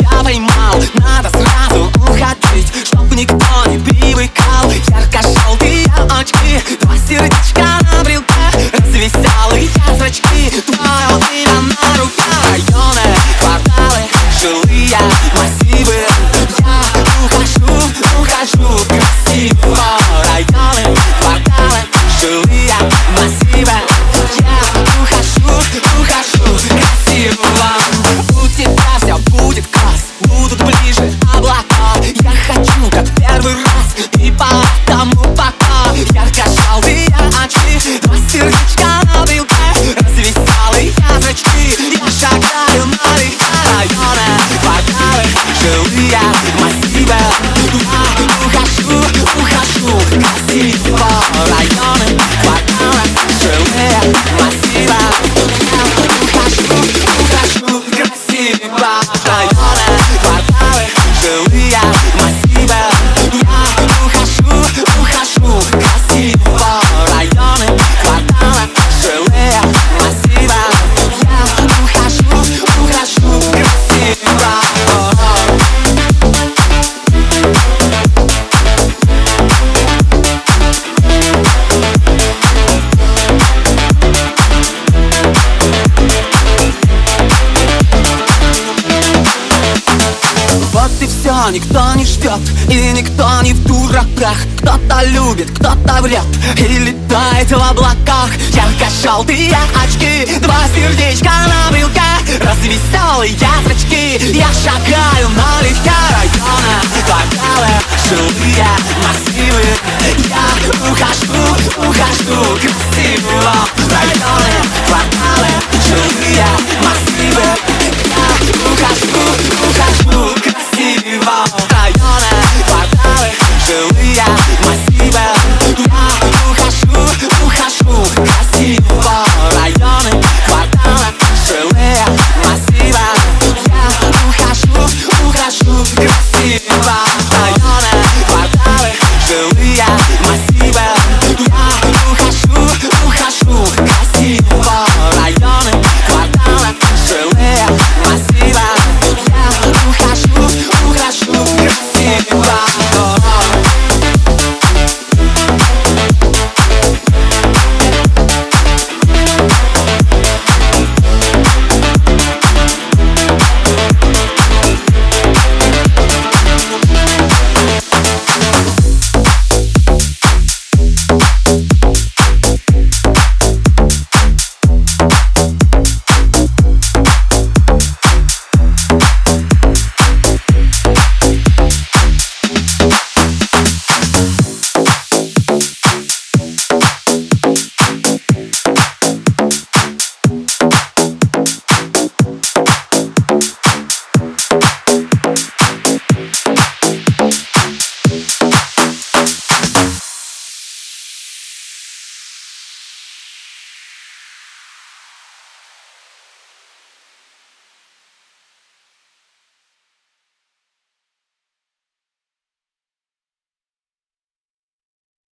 я поймал. Надо сразу уходить, чтоб никто не привыкал. Ярко-желтые очки, два сердечка našu kasinu Но никто не ждет и никто не в дураках. Кто-то любит, кто-то врет и летает в облаках. Ярко-желтые очки, два сердечка на брелке Развеселые зрачки, я шагаю налегке